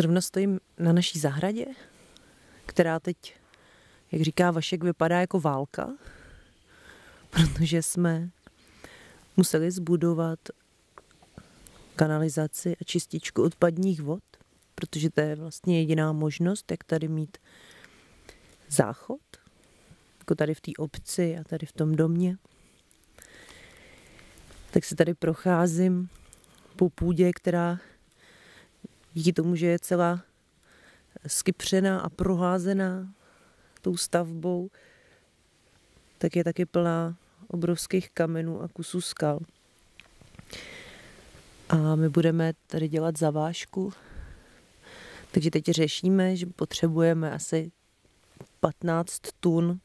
Zrovna stojím na naší zahradě, která teď, jak říká Vašek, vypadá jako válka, protože jsme museli zbudovat kanalizaci a čističku odpadních vod, protože to je vlastně jediná možnost, jak tady mít záchod, jako tady v té obci a tady v tom domě. Tak se tady procházím po půdě, která díky tomu, že je celá skypřená a proházená tou stavbou, tak je taky plná obrovských kamenů a kusů skal. A my budeme tady dělat zavážku. Takže teď řešíme, že potřebujeme asi 15 tun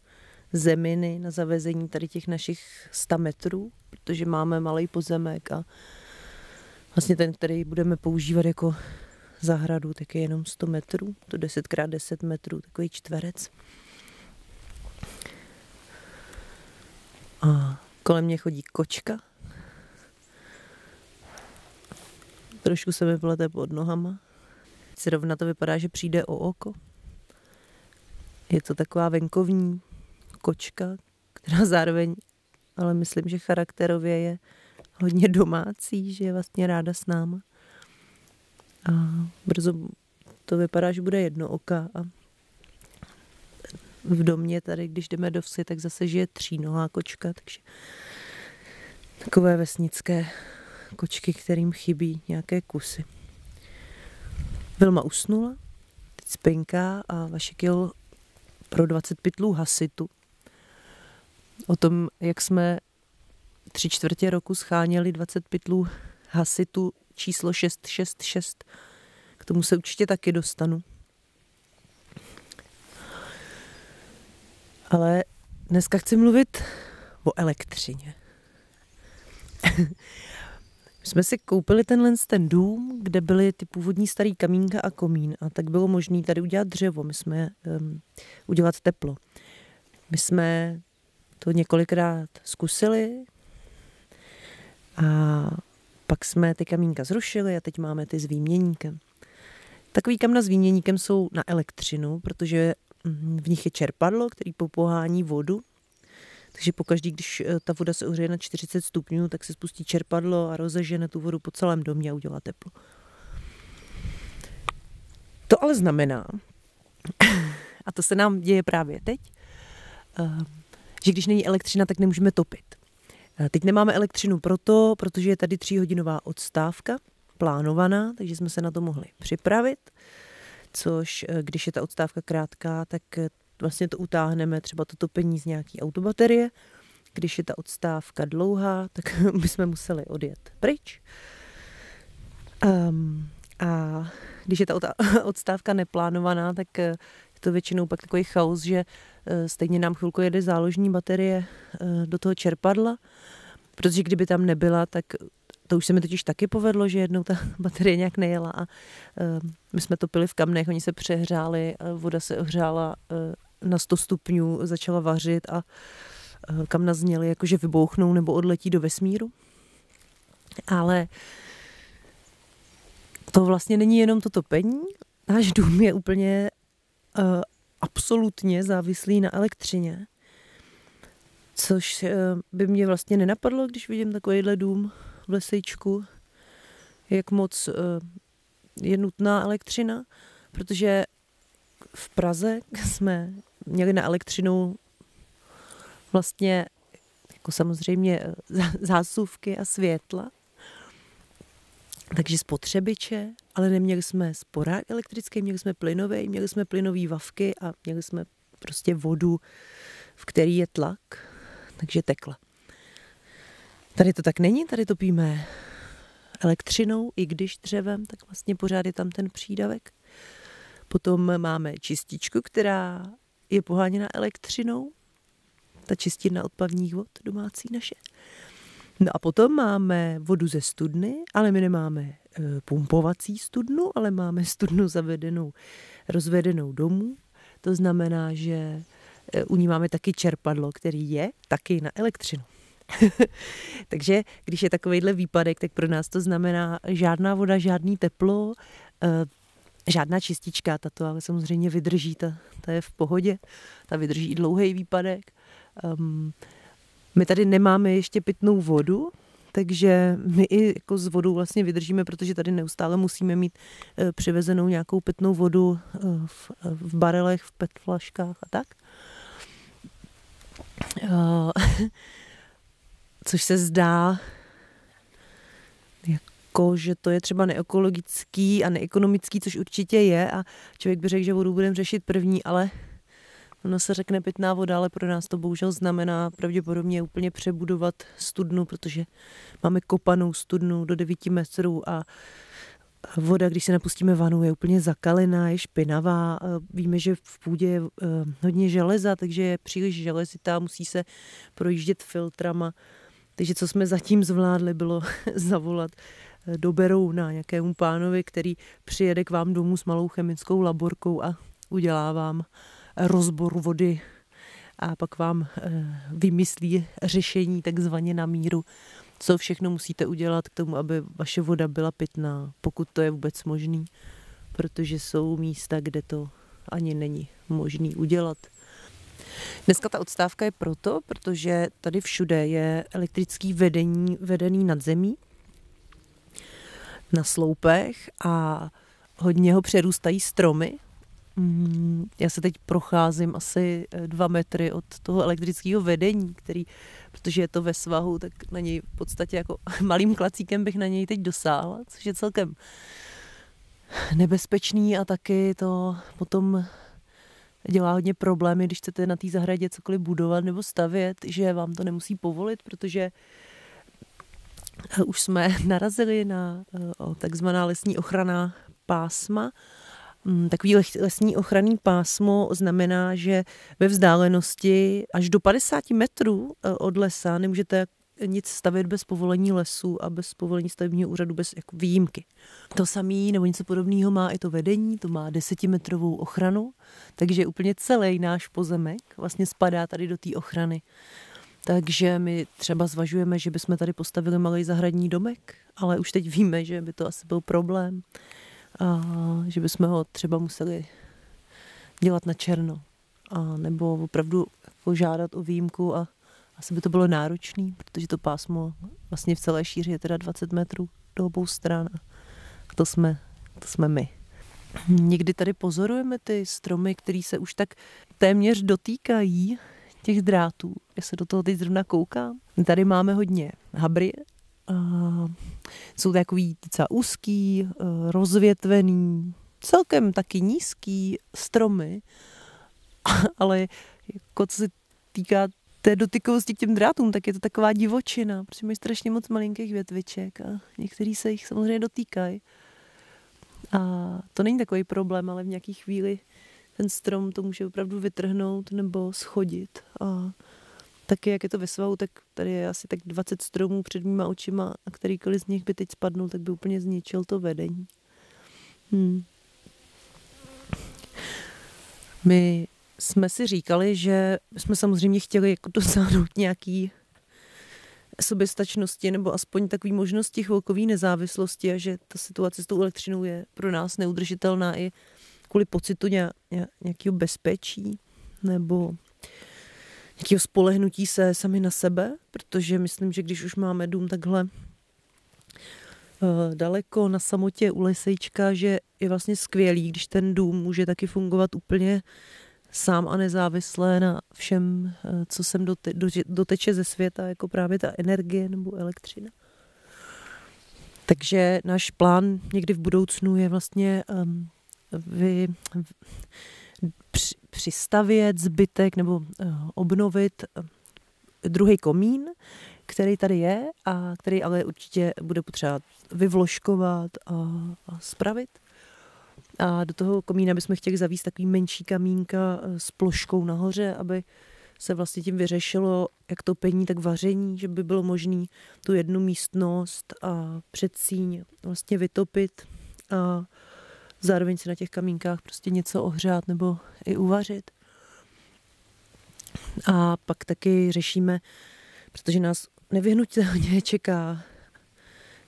zeminy na zavezení tady těch našich 100 metrů, protože máme malý pozemek a vlastně ten, který budeme používat jako zahradu, tak je jenom 100 metrů, to 10 x 10 metrů, takový čtverec. A kolem mě chodí kočka. Trošku se mi plete pod nohama. Zrovna to vypadá, že přijde o oko. Je to taková venkovní kočka, která zároveň, ale myslím, že charakterově je hodně domácí, že je vlastně ráda s náma. A brzo to vypadá, že bude jedno oka a v domě tady, když jdeme do vsi, tak zase žije třínohá kočka, takže takové vesnické kočky, kterým chybí nějaké kusy. Vilma usnula, teď spinká a Vašek jel pro 20 pytlů hasitu. O tom, jak jsme tři čtvrtě roku scháněli 20 pytlů hasitu číslo 666. K tomu se určitě taky dostanu. Ale dneska chci mluvit o elektřině. My jsme si koupili tenhle ten dům, kde byly ty původní starý kamínka a komín a tak bylo možné tady udělat dřevo, my jsme um, udělat teplo. My jsme to několikrát zkusili a pak jsme ty kamínka zrušili a teď máme ty s výměníkem. Takový kamna s výměníkem jsou na elektřinu, protože mm, v nich je čerpadlo, který popohání vodu. Takže pokaždý, když eh, ta voda se ohřeje na 40 stupňů, tak se spustí čerpadlo a rozežene tu vodu po celém domě a udělá teplo. To ale znamená, a to se nám děje právě teď, eh, že když není elektřina, tak nemůžeme topit. Eh, teď nemáme elektřinu proto, protože je tady tříhodinová odstávka plánovaná, takže jsme se na to mohli připravit, což eh, když je ta odstávka krátká, tak eh, vlastně to utáhneme třeba to topení z nějaký autobaterie. Když je ta odstávka dlouhá, tak bychom museli odjet pryč. Um, a když je ta odstávka neplánovaná, tak to většinou pak takový chaos, že stejně nám chvilku jede záložní baterie do toho čerpadla Protože kdyby tam nebyla, tak to už se mi totiž taky povedlo, že jednou ta baterie nějak nejela a uh, my jsme to pili v kamnech, oni se přehřáli, voda se ohřála na 100 stupňů, začala vařit a kamna zněly, jakože vybouchnou nebo odletí do vesmíru. Ale to vlastně není jenom to topení. Náš dům je úplně absolutně závislý na elektřině což eh, by mě vlastně nenapadlo, když vidím takovýhle dům v lesejčku, jak moc eh, je nutná elektřina, protože v Praze jsme měli na elektřinu vlastně jako samozřejmě eh, zásuvky a světla, takže spotřebiče, ale neměli jsme sporák elektrický, měli jsme plynový, měli jsme plynové vavky a měli jsme prostě vodu, v který je tlak takže tekla. Tady to tak není, tady topíme elektřinou, i když dřevem, tak vlastně pořád je tam ten přídavek. Potom máme čističku, která je poháněna elektřinou, ta čistina odpadních vod domácí naše. No a potom máme vodu ze studny, ale my nemáme e, pumpovací studnu, ale máme studnu zavedenou, rozvedenou domů. To znamená, že Eh, u ní máme taky čerpadlo, který je taky na elektřinu. Takže když je takovýhle výpadek, tak pro nás to znamená žádná voda, žádný teplo, eh, žádná čistička, tato ale samozřejmě vydrží, ta, ta je v pohodě, ta vydrží dlouhý výpadek. Um, my tady nemáme ještě pitnou vodu, takže my i jako s vodou vlastně vydržíme, protože tady neustále musíme mít e, přivezenou nějakou pitnou vodu e, v, v barelech, v petflaškách a tak. E, což se zdá jako, že to je třeba neekologický a neekonomický, což určitě je a člověk by řekl, že vodu budeme řešit první, ale ono se řekne pitná voda, ale pro nás to bohužel znamená pravděpodobně úplně přebudovat studnu, protože máme kopanou studnu do 9 metrů a voda, když se napustíme vanu, je úplně zakalená, je špinavá. Víme, že v půdě je eh, hodně železa, takže je příliš železitá, musí se projíždět filtrama. Takže co jsme zatím zvládli, bylo zavolat eh, do Berouna nějakému pánovi, který přijede k vám domů s malou chemickou laborkou a udělá vám rozbor vody a pak vám eh, vymyslí řešení takzvaně na míru, co všechno musíte udělat k tomu, aby vaše voda byla pitná, pokud to je vůbec možný, protože jsou místa, kde to ani není možný udělat. Dneska ta odstávka je proto, protože tady všude je elektrický vedení vedený nad zemí, na sloupech a hodně ho přerůstají stromy. Mm, já se teď procházím asi eh, dva metry od toho elektrického vedení, který, protože je to ve svahu, tak na něj v podstatě jako malým klacíkem bych na něj teď dosáhla, což je celkem nebezpečný a taky to potom dělá hodně problémy, když chcete na té zahradě cokoliv budovat nebo stavět, že vám to nemusí povolit, protože eh, už jsme narazili na eh, takzvaná lesní ochrana pásma. Mm, takový lesní ochranný pásmo znamená, že ve vzdálenosti až do 50 metrů eh, od lesa nemůžete nic stavět bez povolení lesu a bez povolení stavebního úřadu, bez jako výjimky. To samé nebo něco podobného má i to vedení, to má desetimetrovou ochranu, takže úplně celý náš pozemek vlastně spadá tady do té ochrany. Takže my třeba zvažujeme, že bychom tady postavili malý zahradní domek, ale už teď víme, že by to asi byl problém. A že bychom ho třeba museli dělat na černo. A nebo opravdu jako žádat o výjimku a asi by to bylo náročné, protože to pásmo vlastně v celé šíři je teda 20 metrů do obou stran. A to jsme, to jsme my. Někdy tady pozorujeme ty stromy, které se už tak téměř dotýkají těch drátů. Já se do toho teď zrovna koukám. Tady máme hodně habry. Jsou takový docela úzký, eh, rozvětvený, celkem taky nízký stromy, ale jako co se týká té dotykovosti k těm drátům, tak je to taková divočina, protože mají strašně moc malinkých větviček a některý se jich samozřejmě dotýkají. A to není takový problém, ale v nějaký chvíli ten strom to může opravdu vytrhnout nebo schodit. A taky, jak je to ve svahu, tak tady je asi tak 20 stromů před mýma očima a kterýkoliv z nich by teď spadnul, tak by úplně zničil to vedení. Hmm. My jsme si říkali, že jsme samozřejmě chtěli jako dosáhnout nějaký soběstačnosti nebo aspoň takové možnosti chvilkové nezávislosti a že ta situace s tou elektřinou je pro nás neudržitelná i kvůli pocitu nějakého bezpečí nebo nějakého spolehnutí se sami na sebe, protože myslím, že když už máme dům takhle eh, daleko na samotě u lesejčka, že je vlastně skvělý, když ten dům může taky fungovat úplně sám a nezávisle na všem, eh, co sem dote, doteče ze světa, jako právě ta energie nebo elektřina. Takže náš plán někdy v budoucnu je vlastně um, vy, při, přistavět zbytek nebo uh, obnovit uh, druhý komín, který tady je a který ale určitě bude potřeba vyvložkovat a, spravit. A do toho komína bychom chtěli zavíst takový menší kamínka eh, s ploškou nahoře, aby se vlastně tím vyřešilo jak topení, tak vaření, že by bylo možné tu jednu místnost a předsíň vlastně vytopit a zároveň si na těch kamínkách prostě něco ohřát nebo i uvařit. A pak taky řešíme, protože nás nevyhnutelně čeká,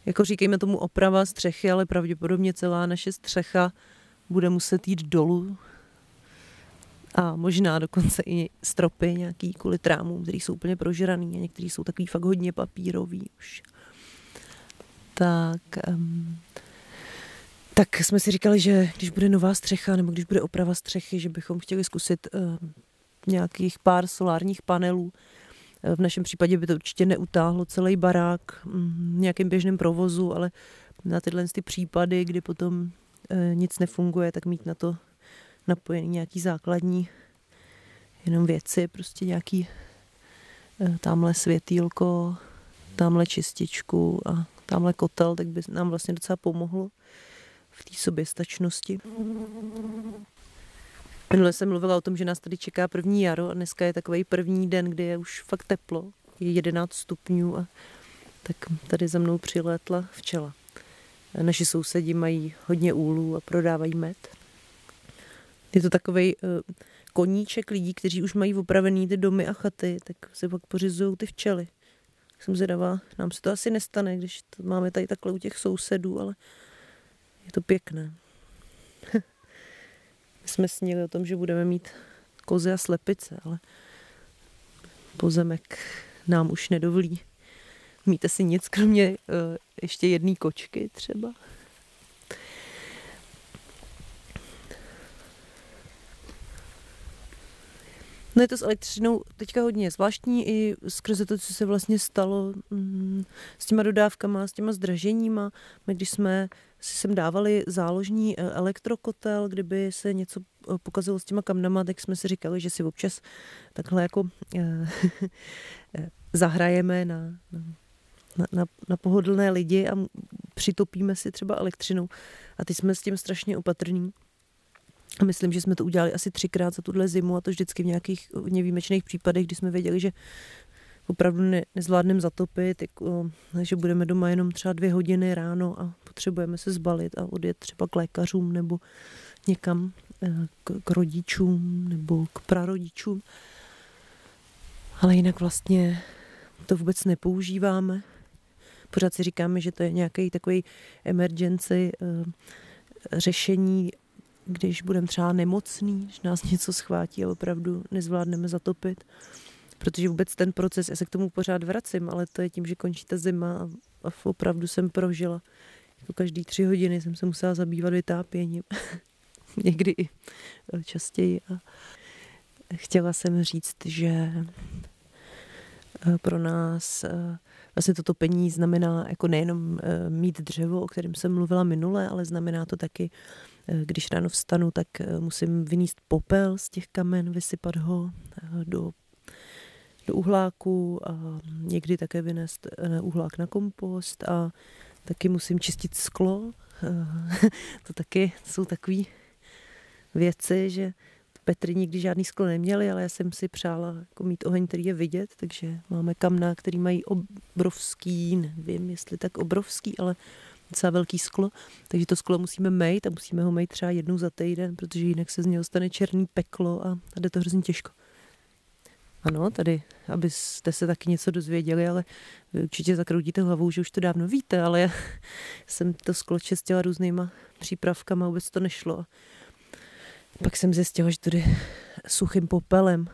jako říkejme tomu oprava střechy, ale pravděpodobně celá naše střecha bude muset jít dolů a možná dokonce i stropy nějaký kvůli trámům, který jsou úplně prožraný a některý jsou takový fakt hodně papírový už. Tak, um, tak jsme si říkali, že když bude nová střecha nebo když bude oprava střechy, že bychom chtěli zkusit um, nějakých pár solárních panelů. Eh, v našem případě by to určitě neutáhlo celý barák um, nějakým běžném provozu, ale na tyhle ty případy, kdy potom e, nic nefunguje, tak mít na to napojený nějaký základní jenom věci, prostě nějaký e, tamhle světýlko, tamhle čističku a tamhle kotel, tak by nám vlastně docela pomohlo v té soběstačnosti. Minule jsem mluvila o tom, že nás tady čeká první jaro a dneska je takový první den, kdy je už fakt teplo, je 11 stupňů a tak tady za mnou přilétla včela. Naši sousedi mají hodně úlů a prodávají med. Je to takový uh, koníček lidí, kteří už mají opravený ty domy a chaty, tak si pak pořizují ty včely. Jsem zvědavá, nám se to asi nestane, když to máme tady takhle u těch sousedů, ale je to pěkné. My jsme snili o tom, že budeme mít kozy a slepice, ale pozemek nám už nedovolí. Míte si nic, kromě uh, ještě jedné kočky třeba? No je to s elektřinou teďka hodně zvláštní i skrze to, co se vlastně stalo mm, s těma dodávkama, s těma zdraženíma. My když jsme si sem dávali záložní eh, elektrokotel, kdyby se něco eh, pokazilo s těma kamnama, tak jsme si říkali, že si občas takhle jako eh, zahrajeme na, na, na, na pohodlné lidi a přitopíme si třeba elektřinou. A ty jsme s tím strašně opatrní. Myslím, že jsme to udělali asi třikrát za tuhle zimu a to vždycky v nějakých hodně výjimečných případech, kdy jsme věděli, že opravdu ne, nezvládneme zatopit, jako, že budeme doma jenom třeba dvě hodiny ráno a potřebujeme se zbalit a odjet třeba k lékařům nebo někam eh, k, k rodičům nebo k prarodičům. Ale jinak vlastně to vůbec nepoužíváme. Pořád si říkáme, že to je nějaký takový emergency uh, řešení když budeme třeba nemocný, že nás něco schvátí a opravdu nezvládneme zatopit. Protože vůbec ten proces, já se k tomu pořád vracím, ale to je tím, že končí ta zima a opravdu jsem prožila. Jako každý tři hodiny jsem se musela zabývat vytápěním. Někdy i častěji. A chtěla jsem říct, že eh, pro nás eh, vlastně toto topení znamená jako nejenom eh, mít dřevo, o kterém jsem mluvila minule, ale znamená to taky Eh, když ráno vstanu, tak eh, musím vyníst popel z těch kamen, vysypat ho eh, do, do uhláku a někdy také vynést uhlák na kompost a taky musím čistit sklo. to taky jsou takové věci, že Petry nikdy žádný sklo neměli, ale já jsem si přála jako mít oheň, který je vidět, takže máme kamna, který mají obrovský, nevím, jestli tak obrovský, ale docela velký sklo, takže to sklo musíme mít a musíme ho mít třeba jednou za týden, protože jinak se z něho stane černý peklo a, jde to hrozně těžko. Ano, tady, abyste se taky něco dozvěděli, ale vy určitě zakroutíte hlavou, že už to dávno víte, ale já jsem to sklo čistila různýma přípravkama, vůbec to nešlo. Pak jsem zjistila, že tady suchým popelem,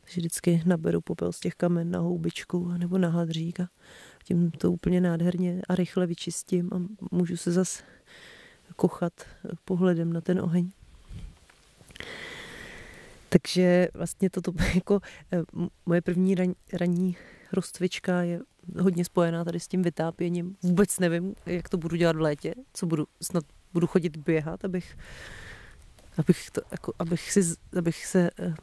takže vždycky naberu popel z těch kamen na houbičku nebo na hadřík a tím to úplně nádherně a rychle vyčistím a můžu se zas kochat pohledem na ten oheň. Takže vlastně toto jako eh, moje první ran, ranní rozcvička je hodně spojená tady s tím vytápěním. Vůbec nevím, jak to budu dělat v létě, co budu, snad budu chodit běhat, abych, abych, to, jako, abych, si, abych se eh,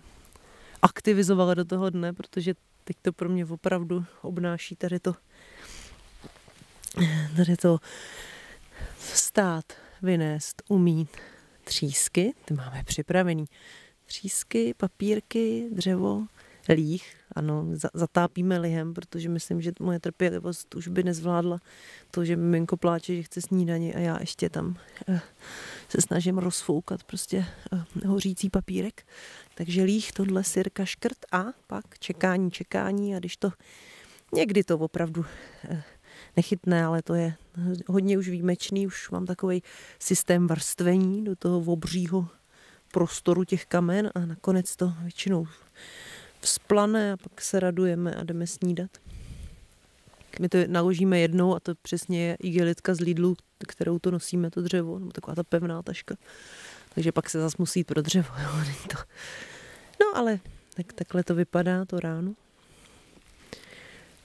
aktivizovala do toho dne, protože teď to pro mě opravdu obnáší tady to tady to vstát, vynést, umít třísky, ty máme připravený. Třísky, papírky, dřevo, líh, ano, zatápíme lihem, protože myslím, že moje trpělivost už by nezvládla to, že miminko pláče, že chce snídaní a já ještě tam eh, se snažím rozfoukat prostě eh, hořící papírek. Takže líh, tohle sirka škrt a pak čekání, čekání a když to někdy to opravdu eh, nechytné, ale to je hodně už výjimečný, už mám takový systém vrstvení do toho obřího prostoru těch kamen a nakonec to většinou vzplane a pak se radujeme a jdeme snídat. My to naložíme jednou a to přesně je igelitka z Lidlu, kterou to nosíme, to dřevo, nebo taková ta pevná taška. Takže pak se zase musí pro dřevo. Jo, to... No ale tak, takhle to vypadá to ráno.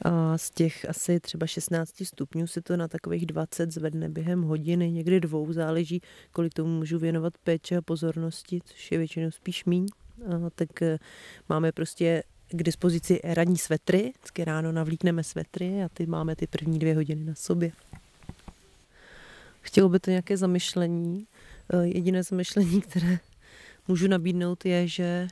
A z těch asi třeba 16 stupňů se to na takových 20 zvedne během hodiny, někdy dvou, záleží, kolik tomu můžu věnovat péče a pozornosti, což je většinou spíš míň. Tak eh, máme prostě k dispozici ranní svetry, vždycky ráno navlíkneme svetry a ty máme ty první dvě hodiny na sobě. Chtělo by to nějaké zamyšlení. Eh, jediné zamyšlení, které můžu nabídnout, je, že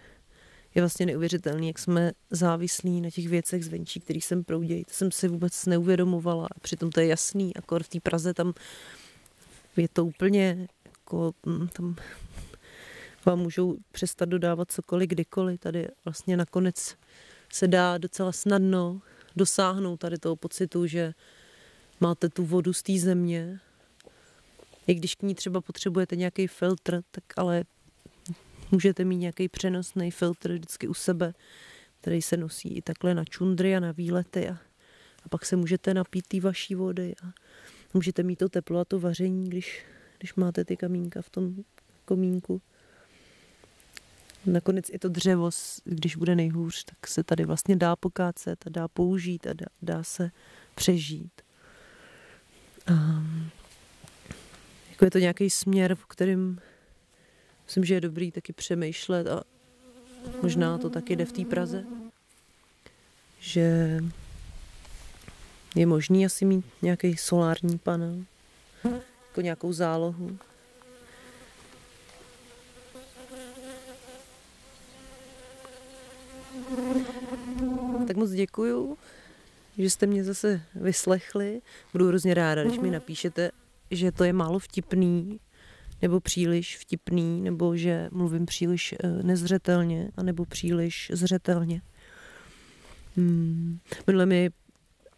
je vlastně neuvěřitelný, jak jsme závislí na těch věcech zvenčí, který sem proudějí. To jsem si vůbec neuvědomovala. Přitom to je jasný, akor v té Praze tam je to úplně jako, hm, tam vám můžou přestat dodávat cokoliv kdykoliv. Tady vlastně nakonec se dá docela snadno dosáhnout tady toho pocitu, že máte tu vodu z té země. I když k ní třeba potřebujete nějaký filtr, tak ale můžete mít nějaký přenosný filtr vždycky u sebe, který se nosí i takhle na čundry a na výlety a, a pak se můžete napít té vaší vody a můžete mít to teplo a to vaření, když, když máte ty kamínka v tom komínku. Nakonec i to dřevo, když bude nejhůř, tak se tady vlastně dá pokácet a dá použít a dá, dá se přežít. A jako je to nějaký směr, v kterým myslím, že je dobrý taky přemýšlet a možná to taky jde v té Praze, že je možný asi mít nějaký solární panel, jako nějakou zálohu. Tak moc děkuju, že jste mě zase vyslechli. Budu hrozně ráda, když mi napíšete, že to je málo vtipný, nebo příliš vtipný, nebo že mluvím příliš eh, nezřetelně, anebo příliš zřetelně. Hmm. Minule mi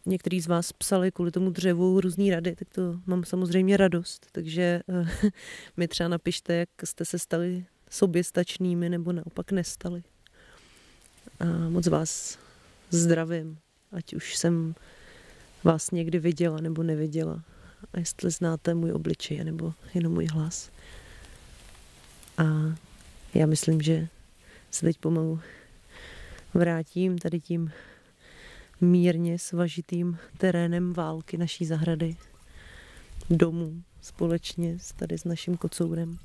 některý z vás psali kvůli tomu dřevu různý rady, tak to mám samozřejmě radost. Takže uh, mi třeba napište, jak jste se stali soběstačnými nebo naopak nestali. A moc vás zdravím, ať už jsem vás někdy viděla nebo neviděla. A jestli znáte můj obličej nebo jenom můj hlas. A já myslím, že se teď pomalu vrátím tady tím mírně svažitým terénem války naší zahrady domů společně s tady s naším kocourem.